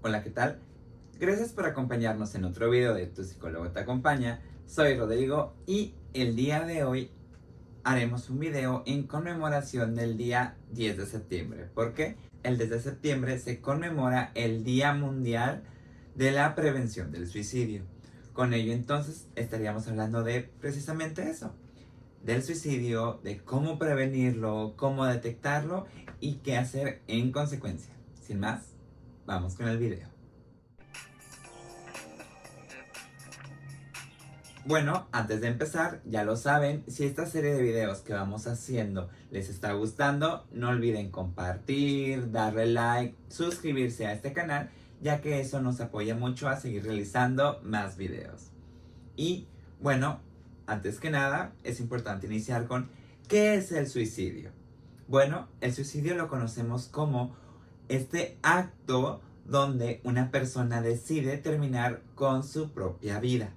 Hola, ¿qué tal? Gracias por acompañarnos en otro video de Tu psicólogo te acompaña. Soy Rodrigo y el día de hoy haremos un video en conmemoración del día 10 de septiembre. ¿Por qué? El 10 de septiembre se conmemora el Día Mundial de la Prevención del Suicidio. Con ello entonces estaríamos hablando de precisamente eso, del suicidio, de cómo prevenirlo, cómo detectarlo y qué hacer en consecuencia. Sin más, vamos con el video. Bueno, antes de empezar, ya lo saben, si esta serie de videos que vamos haciendo les está gustando, no olviden compartir, darle like, suscribirse a este canal, ya que eso nos apoya mucho a seguir realizando más videos. Y bueno, antes que nada, es importante iniciar con ¿qué es el suicidio? Bueno, el suicidio lo conocemos como este acto donde una persona decide terminar con su propia vida.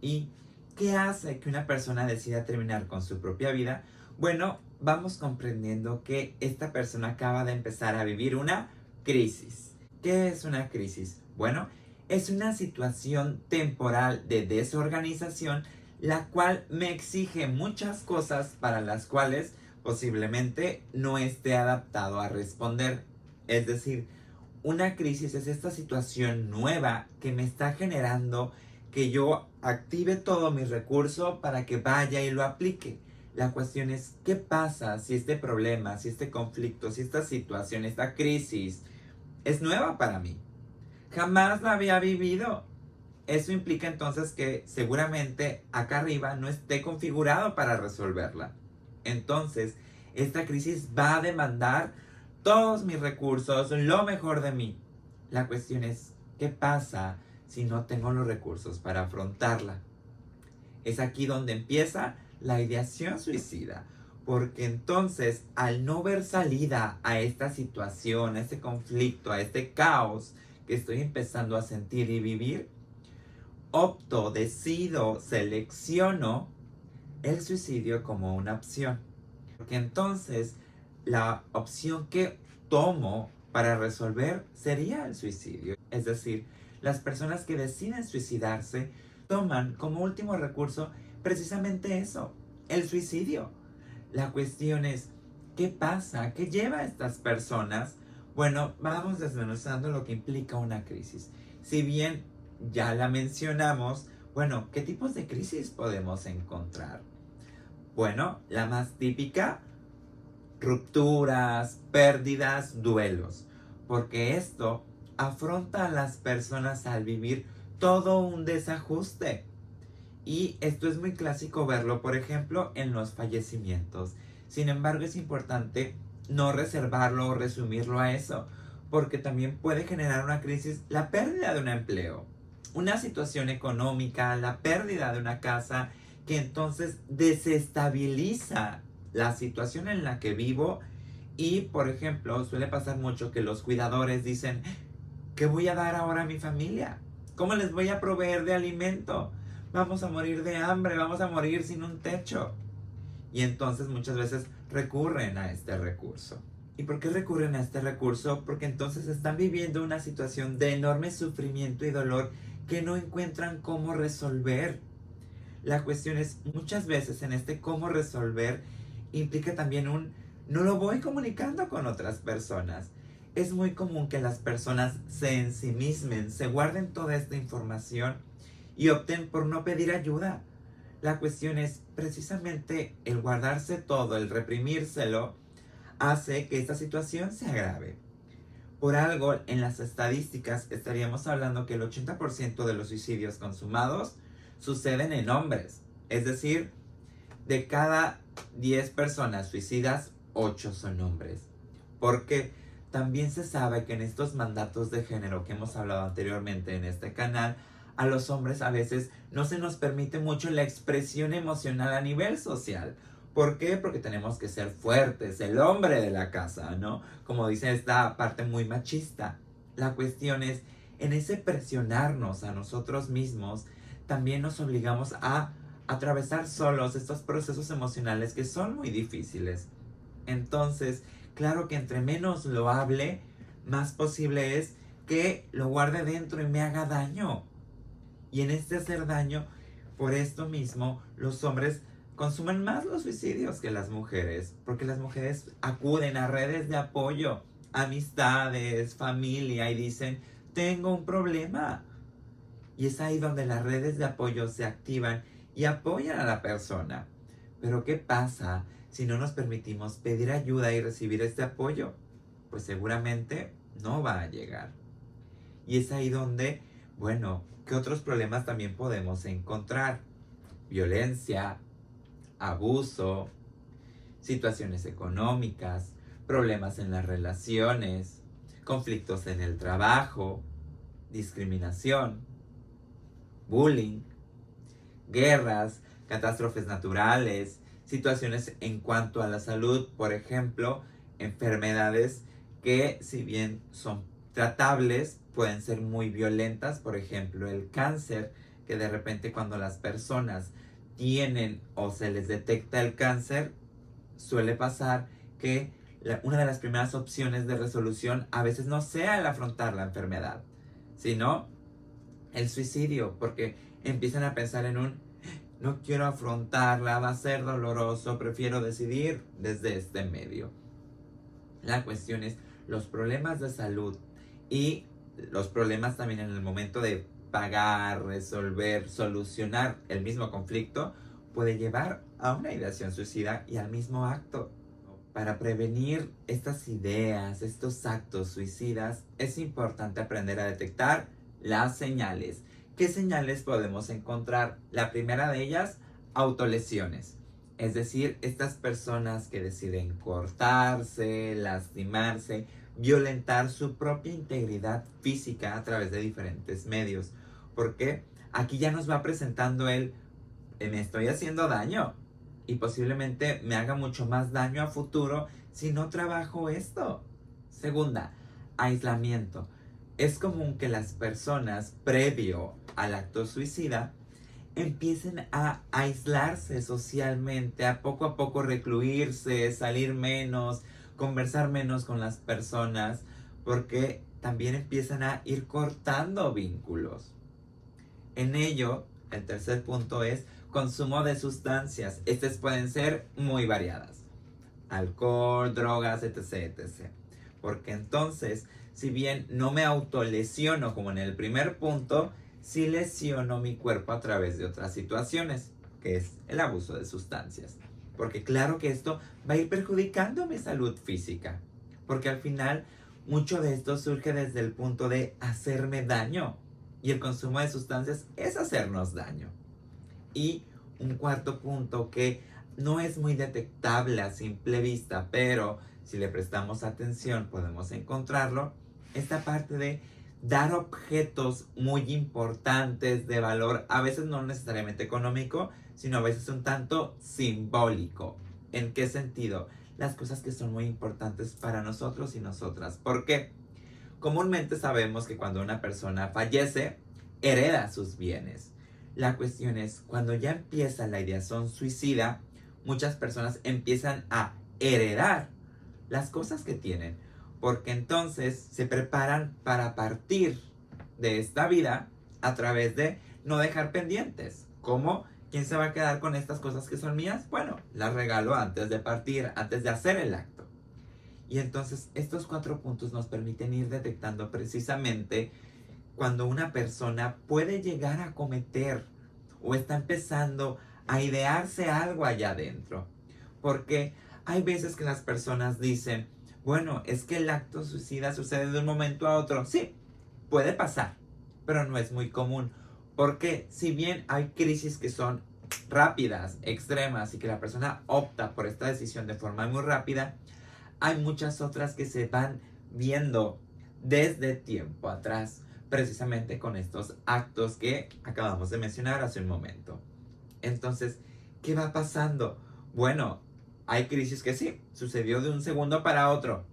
¿Y qué hace que una persona decida terminar con su propia vida? Bueno, vamos comprendiendo que esta persona acaba de empezar a vivir una crisis. ¿Qué es una crisis? Bueno, es una situación temporal de desorganización la cual me exige muchas cosas para las cuales posiblemente no esté adaptado a responder. Es decir, una crisis es esta situación nueva que me está generando que yo active todo mi recurso para que vaya y lo aplique. La cuestión es, ¿qué pasa si este problema, si este conflicto, si esta situación, esta crisis es nueva para mí? Jamás la había vivido. Eso implica entonces que seguramente acá arriba no esté configurado para resolverla. Entonces, esta crisis va a demandar todos mis recursos, lo mejor de mí. La cuestión es, ¿qué pasa si no tengo los recursos para afrontarla? Es aquí donde empieza la ideación suicida. Porque entonces, al no ver salida a esta situación, a este conflicto, a este caos que estoy empezando a sentir y vivir, opto, decido, selecciono el suicidio como una opción. Porque entonces la opción que tomo para resolver sería el suicidio. Es decir, las personas que deciden suicidarse toman como último recurso precisamente eso, el suicidio. La cuestión es, ¿qué pasa? ¿Qué lleva a estas personas? Bueno, vamos desmenuzando lo que implica una crisis. Si bien ya la mencionamos, bueno, ¿qué tipos de crisis podemos encontrar? Bueno, la más típica, rupturas, pérdidas, duelos, porque esto afronta a las personas al vivir todo un desajuste. Y esto es muy clásico verlo, por ejemplo, en los fallecimientos. Sin embargo, es importante no reservarlo o resumirlo a eso, porque también puede generar una crisis la pérdida de un empleo, una situación económica, la pérdida de una casa, que entonces desestabiliza la situación en la que vivo y, por ejemplo, suele pasar mucho que los cuidadores dicen, ¿qué voy a dar ahora a mi familia? ¿Cómo les voy a proveer de alimento? Vamos a morir de hambre, vamos a morir sin un techo. Y entonces muchas veces recurren a este recurso. ¿Y por qué recurren a este recurso? Porque entonces están viviendo una situación de enorme sufrimiento y dolor que no encuentran cómo resolver. La cuestión es, muchas veces en este cómo resolver implica también un no lo voy comunicando con otras personas. Es muy común que las personas se ensimismen, se guarden toda esta información y opten por no pedir ayuda. La cuestión es precisamente el guardarse todo, el reprimírselo, hace que esta situación se agrave. Por algo, en las estadísticas estaríamos hablando que el 80% de los suicidios consumados suceden en hombres. Es decir, de cada 10 personas suicidas, 8 son hombres. Porque también se sabe que en estos mandatos de género que hemos hablado anteriormente en este canal, a los hombres a veces no se nos permite mucho la expresión emocional a nivel social. ¿Por qué? Porque tenemos que ser fuertes, el hombre de la casa, ¿no? Como dice esta parte muy machista. La cuestión es, en ese presionarnos a nosotros mismos, también nos obligamos a atravesar solos estos procesos emocionales que son muy difíciles. Entonces, claro que entre menos lo hable, más posible es que lo guarde dentro y me haga daño. Y en este hacer daño, por esto mismo, los hombres consumen más los suicidios que las mujeres, porque las mujeres acuden a redes de apoyo, amistades, familia y dicen, tengo un problema. Y es ahí donde las redes de apoyo se activan y apoyan a la persona. Pero ¿qué pasa si no nos permitimos pedir ayuda y recibir este apoyo? Pues seguramente no va a llegar. Y es ahí donde, bueno, ¿qué otros problemas también podemos encontrar? Violencia, abuso, situaciones económicas, problemas en las relaciones, conflictos en el trabajo, discriminación, bullying, guerras, catástrofes naturales, situaciones en cuanto a la salud, por ejemplo, enfermedades que si bien son tratables, pueden ser muy violentas, por ejemplo, el cáncer, que de repente cuando las personas tienen o se les detecta el cáncer, suele pasar que una de las primeras opciones de resolución a veces no sea el afrontar la enfermedad, sino el suicidio, porque empiezan a pensar en un, no quiero afrontarla, va a ser doloroso, prefiero decidir desde este medio. La cuestión es los problemas de salud y los problemas también en el momento de pagar, resolver, solucionar el mismo conflicto, puede llevar a una ideación suicida y al mismo acto. Para prevenir estas ideas, estos actos suicidas, es importante aprender a detectar las señales. ¿Qué señales podemos encontrar? La primera de ellas, autolesiones. Es decir, estas personas que deciden cortarse, lastimarse, violentar su propia integridad física a través de diferentes medios. Porque aquí ya nos va presentando el, me estoy haciendo daño y posiblemente me haga mucho más daño a futuro si no trabajo esto. Segunda, aislamiento. Es común que las personas previo al acto suicida empiecen a aislarse socialmente, a poco a poco recluirse, salir menos, conversar menos con las personas, porque también empiezan a ir cortando vínculos. En ello, el tercer punto es consumo de sustancias. Estas pueden ser muy variadas. Alcohol, drogas, etc, etc. Porque entonces, si bien no me autolesiono como en el primer punto, sí lesiono mi cuerpo a través de otras situaciones, que es el abuso de sustancias. Porque claro que esto va a ir perjudicando mi salud física. Porque al final mucho de esto surge desde el punto de hacerme daño. Y el consumo de sustancias es hacernos daño. Y un cuarto punto que no es muy detectable a simple vista, pero si le prestamos atención podemos encontrarlo, esta parte de dar objetos muy importantes de valor, a veces no necesariamente económico, sino a veces un tanto simbólico. ¿En qué sentido? Las cosas que son muy importantes para nosotros y nosotras. ¿Por qué? Comúnmente sabemos que cuando una persona fallece, hereda sus bienes. La cuestión es, cuando ya empieza la ideación suicida, muchas personas empiezan a heredar las cosas que tienen, porque entonces se preparan para partir de esta vida a través de no dejar pendientes, como ¿Quién se va a quedar con estas cosas que son mías? Bueno, las regalo antes de partir, antes de hacer el acto. Y entonces estos cuatro puntos nos permiten ir detectando precisamente cuando una persona puede llegar a cometer o está empezando a idearse algo allá adentro. Porque hay veces que las personas dicen, bueno, es que el acto suicida sucede de un momento a otro. Sí, puede pasar, pero no es muy común. Porque si bien hay crisis que son rápidas, extremas y que la persona opta por esta decisión de forma muy rápida, hay muchas otras que se van viendo desde tiempo atrás, precisamente con estos actos que acabamos de mencionar hace un momento. Entonces, ¿qué va pasando? Bueno, hay crisis que sí, sucedió de un segundo para otro.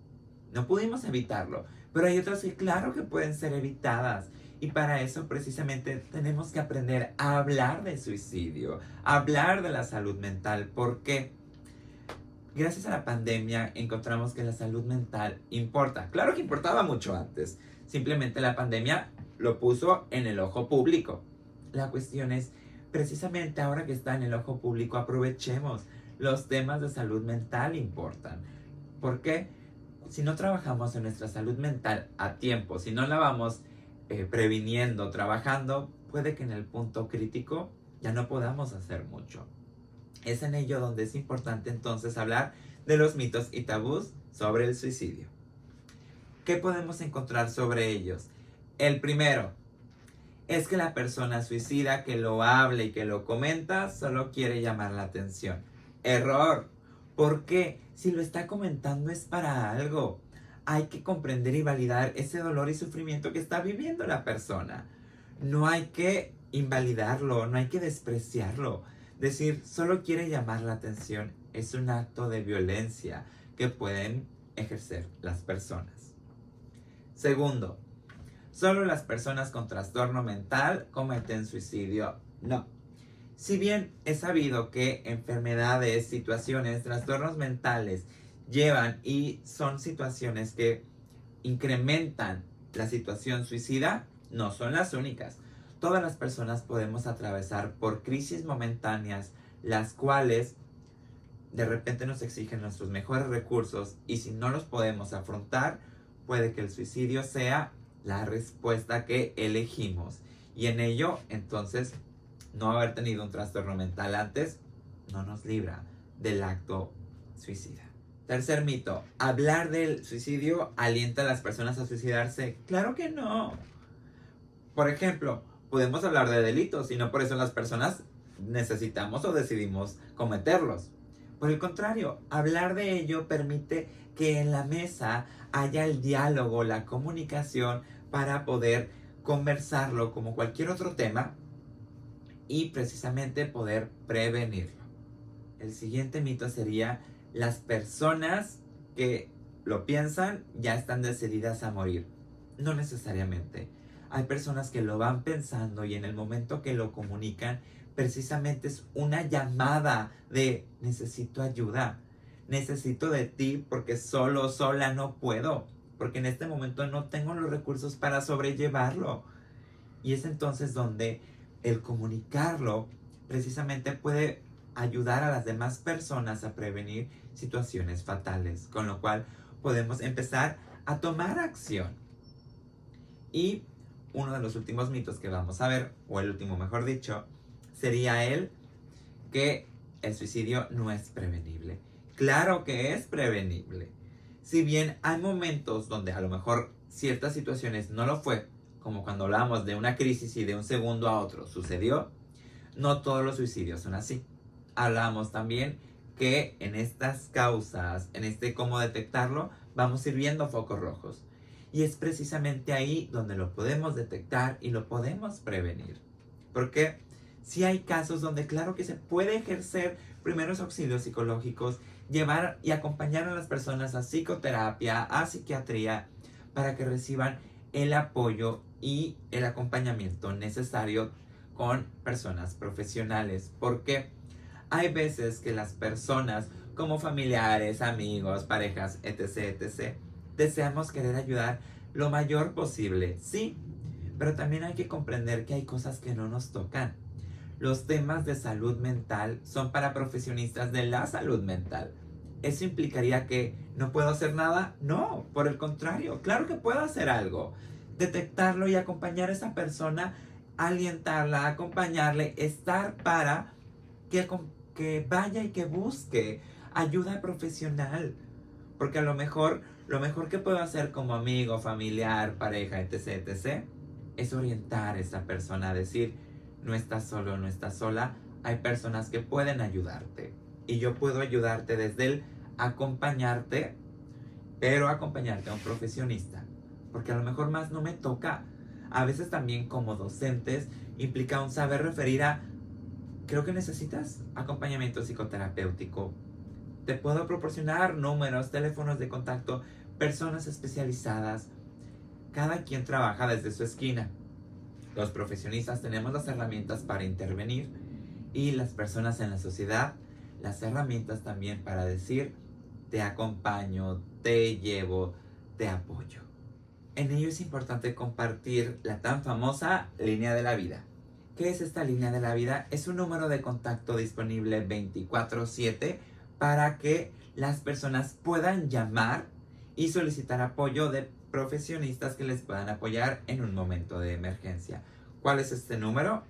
No pudimos evitarlo, pero hay otras que claro que pueden ser evitadas y para eso precisamente tenemos que aprender a hablar de suicidio, a hablar de la salud mental, porque gracias a la pandemia encontramos que la salud mental importa. Claro que importaba mucho antes. Simplemente la pandemia lo puso en el ojo público. La cuestión es, precisamente ahora que está en el ojo público, aprovechemos. Los temas de salud mental importan. ¿Por qué? Si no trabajamos en nuestra salud mental a tiempo, si no la vamos eh, previniendo, trabajando, puede que en el punto crítico ya no podamos hacer mucho. Es en ello donde es importante entonces hablar de los mitos y tabús sobre el suicidio. ¿Qué podemos encontrar sobre ellos? El primero es que la persona suicida que lo habla y que lo comenta solo quiere llamar la atención. Error. ¿Por qué? Si lo está comentando es para algo. Hay que comprender y validar ese dolor y sufrimiento que está viviendo la persona. No hay que invalidarlo, no hay que despreciarlo. Decir, solo quiere llamar la atención es un acto de violencia que pueden ejercer las personas. Segundo, solo las personas con trastorno mental cometen suicidio. No. Si bien es sabido que enfermedades, situaciones, trastornos mentales llevan y son situaciones que incrementan la situación suicida, no son las únicas. Todas las personas podemos atravesar por crisis momentáneas, las cuales de repente nos exigen nuestros mejores recursos y si no los podemos afrontar, puede que el suicidio sea la respuesta que elegimos. Y en ello, entonces, no haber tenido un trastorno mental antes no nos libra del acto suicida. Tercer mito, hablar del suicidio alienta a las personas a suicidarse. Claro que no. Por ejemplo, podemos hablar de delitos y no por eso las personas necesitamos o decidimos cometerlos. Por el contrario, hablar de ello permite que en la mesa haya el diálogo, la comunicación para poder conversarlo como cualquier otro tema y precisamente poder prevenirlo. El siguiente mito sería las personas que lo piensan ya están decididas a morir. No necesariamente. Hay personas que lo van pensando y en el momento que lo comunican, precisamente es una llamada de necesito ayuda, necesito de ti porque solo, sola no puedo porque en este momento no tengo los recursos para sobrellevarlo. Y es entonces donde el comunicarlo precisamente puede ayudar a las demás personas a prevenir situaciones fatales, con lo cual podemos empezar a tomar acción. Y uno de los últimos mitos que vamos a ver, o el último mejor dicho, sería el que el suicidio no es prevenible. Claro que es prevenible si bien hay momentos donde a lo mejor ciertas situaciones no lo fue, como cuando hablamos de una crisis y de un segundo a otro sucedió, no todos los suicidios son así. Hablamos también que en estas causas, en este cómo detectarlo, vamos a ir viendo focos rojos. Y es precisamente ahí donde lo podemos detectar y lo podemos prevenir. Porque si hay casos donde claro que se puede ejercer primeros auxilios psicológicos llevar y acompañar a las personas a psicoterapia, a psiquiatría, para que reciban el apoyo y el acompañamiento necesario con personas profesionales. Porque hay veces que las personas, como familiares, amigos, parejas, etc., etc., deseamos querer ayudar lo mayor posible, sí, pero también hay que comprender que hay cosas que no nos tocan los temas de salud mental son para profesionistas de la salud mental. ¿Eso implicaría que no puedo hacer nada? No, por el contrario, claro que puedo hacer algo. Detectarlo y acompañar a esa persona, alientarla, acompañarle, estar para que, que vaya y que busque ayuda profesional. Porque a lo mejor, lo mejor que puedo hacer como amigo, familiar, pareja, etc., etc., es orientar a esa persona decir, no estás solo, no estás sola, hay personas que pueden ayudarte. Y yo puedo ayudarte desde el acompañarte, pero acompañarte a un profesionista. Porque a lo mejor más no me toca. A veces también como docentes implica un saber referir a, creo que necesitas acompañamiento psicoterapéutico. Te puedo proporcionar números, teléfonos de contacto, personas especializadas. Cada quien trabaja desde su esquina. Los profesionistas tenemos las herramientas para intervenir y las personas en la sociedad las herramientas también para decir te acompaño, te llevo, te apoyo. En ello es importante compartir la tan famosa línea de la vida. ¿Qué es esta línea de la vida? Es un número de contacto disponible 24/7 para que las personas puedan llamar y solicitar apoyo de profesionistas que les puedan apoyar en un momento de emergencia. ¿Cuál es este número?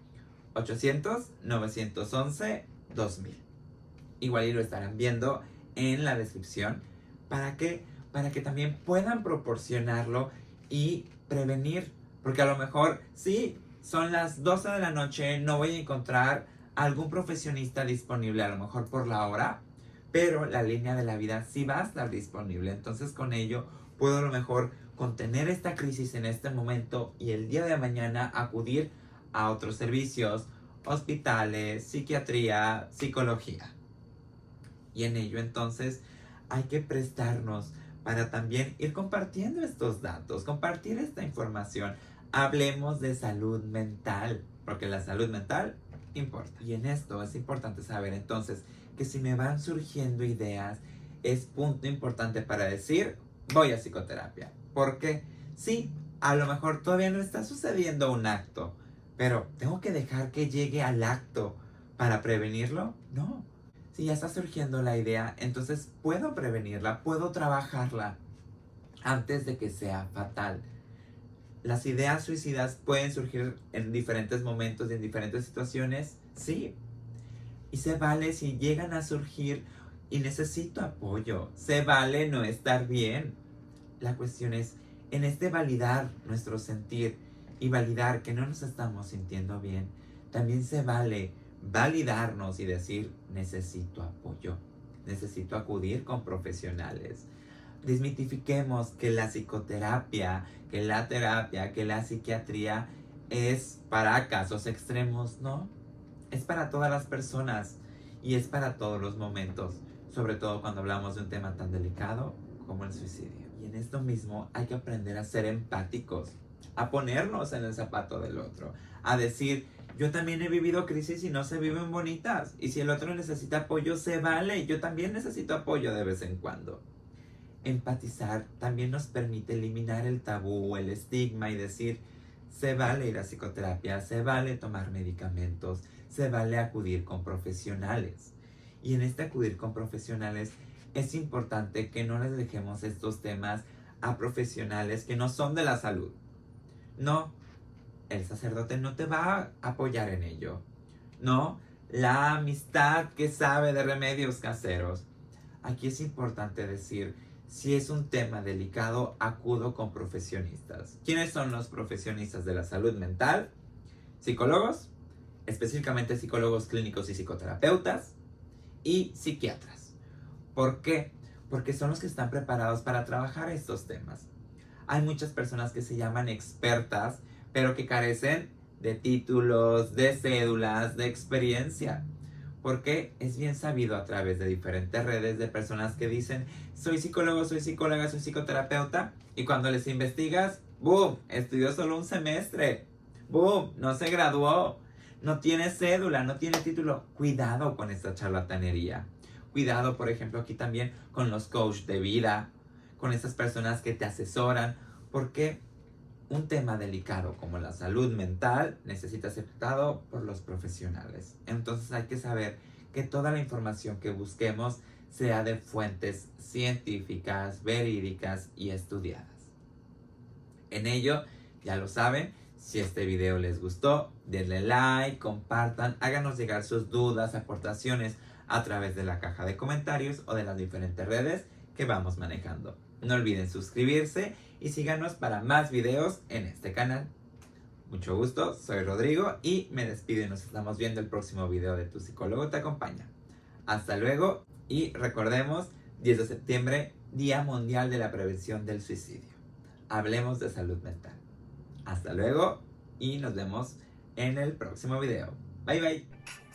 800-911-2000. Igual y lo estarán viendo en la descripción para que, para que también puedan proporcionarlo y prevenir. Porque a lo mejor, sí, son las 12 de la noche, no voy a encontrar algún profesionista disponible, a lo mejor por la hora, pero la línea de la vida sí va a estar disponible. Entonces con ello puedo a lo mejor contener esta crisis en este momento y el día de mañana acudir a otros servicios, hospitales, psiquiatría, psicología. Y en ello entonces hay que prestarnos para también ir compartiendo estos datos, compartir esta información. Hablemos de salud mental, porque la salud mental importa. Y en esto es importante saber entonces que si me van surgiendo ideas, es punto importante para decir, voy a psicoterapia. Porque sí, a lo mejor todavía no está sucediendo un acto, pero ¿tengo que dejar que llegue al acto para prevenirlo? No. Si ya está surgiendo la idea, entonces puedo prevenirla, puedo trabajarla antes de que sea fatal. Las ideas suicidas pueden surgir en diferentes momentos y en diferentes situaciones, sí. Y se vale si llegan a surgir y necesito apoyo. Se vale no estar bien la cuestión es en este validar nuestro sentir y validar que no nos estamos sintiendo bien, también se vale validarnos y decir necesito apoyo, necesito acudir con profesionales. Desmitifiquemos que la psicoterapia, que la terapia, que la psiquiatría es para casos extremos, no. Es para todas las personas y es para todos los momentos, sobre todo cuando hablamos de un tema tan delicado como el suicidio. Y en esto mismo hay que aprender a ser empáticos, a ponernos en el zapato del otro, a decir, yo también he vivido crisis y no se viven bonitas. Y si el otro necesita apoyo, se vale. Yo también necesito apoyo de vez en cuando. Empatizar también nos permite eliminar el tabú, el estigma y decir, se vale ir a psicoterapia, se vale tomar medicamentos, se vale acudir con profesionales. Y en este acudir con profesionales es importante que no les dejemos estos temas a profesionales que no son de la salud. No, el sacerdote no te va a apoyar en ello. No, la amistad que sabe de remedios caseros. Aquí es importante decir, si es un tema delicado, acudo con profesionistas. ¿Quiénes son los profesionistas de la salud mental? Psicólogos, específicamente psicólogos clínicos y psicoterapeutas, y psiquiatras. ¿Por qué? Porque son los que están preparados para trabajar estos temas. Hay muchas personas que se llaman expertas, pero que carecen de títulos, de cédulas, de experiencia. Porque es bien sabido a través de diferentes redes de personas que dicen, soy psicólogo, soy psicóloga, soy psicoterapeuta, y cuando les investigas, ¡boom! Estudió solo un semestre. ¡Boom! No se graduó. No tiene cédula, no tiene título. Cuidado con esta charlatanería cuidado, por ejemplo, aquí también con los coaches de vida, con esas personas que te asesoran, porque un tema delicado como la salud mental necesita ser tratado por los profesionales. Entonces hay que saber que toda la información que busquemos sea de fuentes científicas, verídicas y estudiadas. En ello, ya lo saben, si este video les gustó, denle like, compartan, háganos llegar sus dudas, aportaciones a través de la caja de comentarios o de las diferentes redes que vamos manejando. No olviden suscribirse y síganos para más videos en este canal. Mucho gusto, soy Rodrigo y me despido y nos estamos viendo el próximo video de Tu psicólogo te acompaña. Hasta luego y recordemos 10 de septiembre, Día Mundial de la Prevención del Suicidio. Hablemos de salud mental. Hasta luego y nos vemos en el próximo video. Bye bye.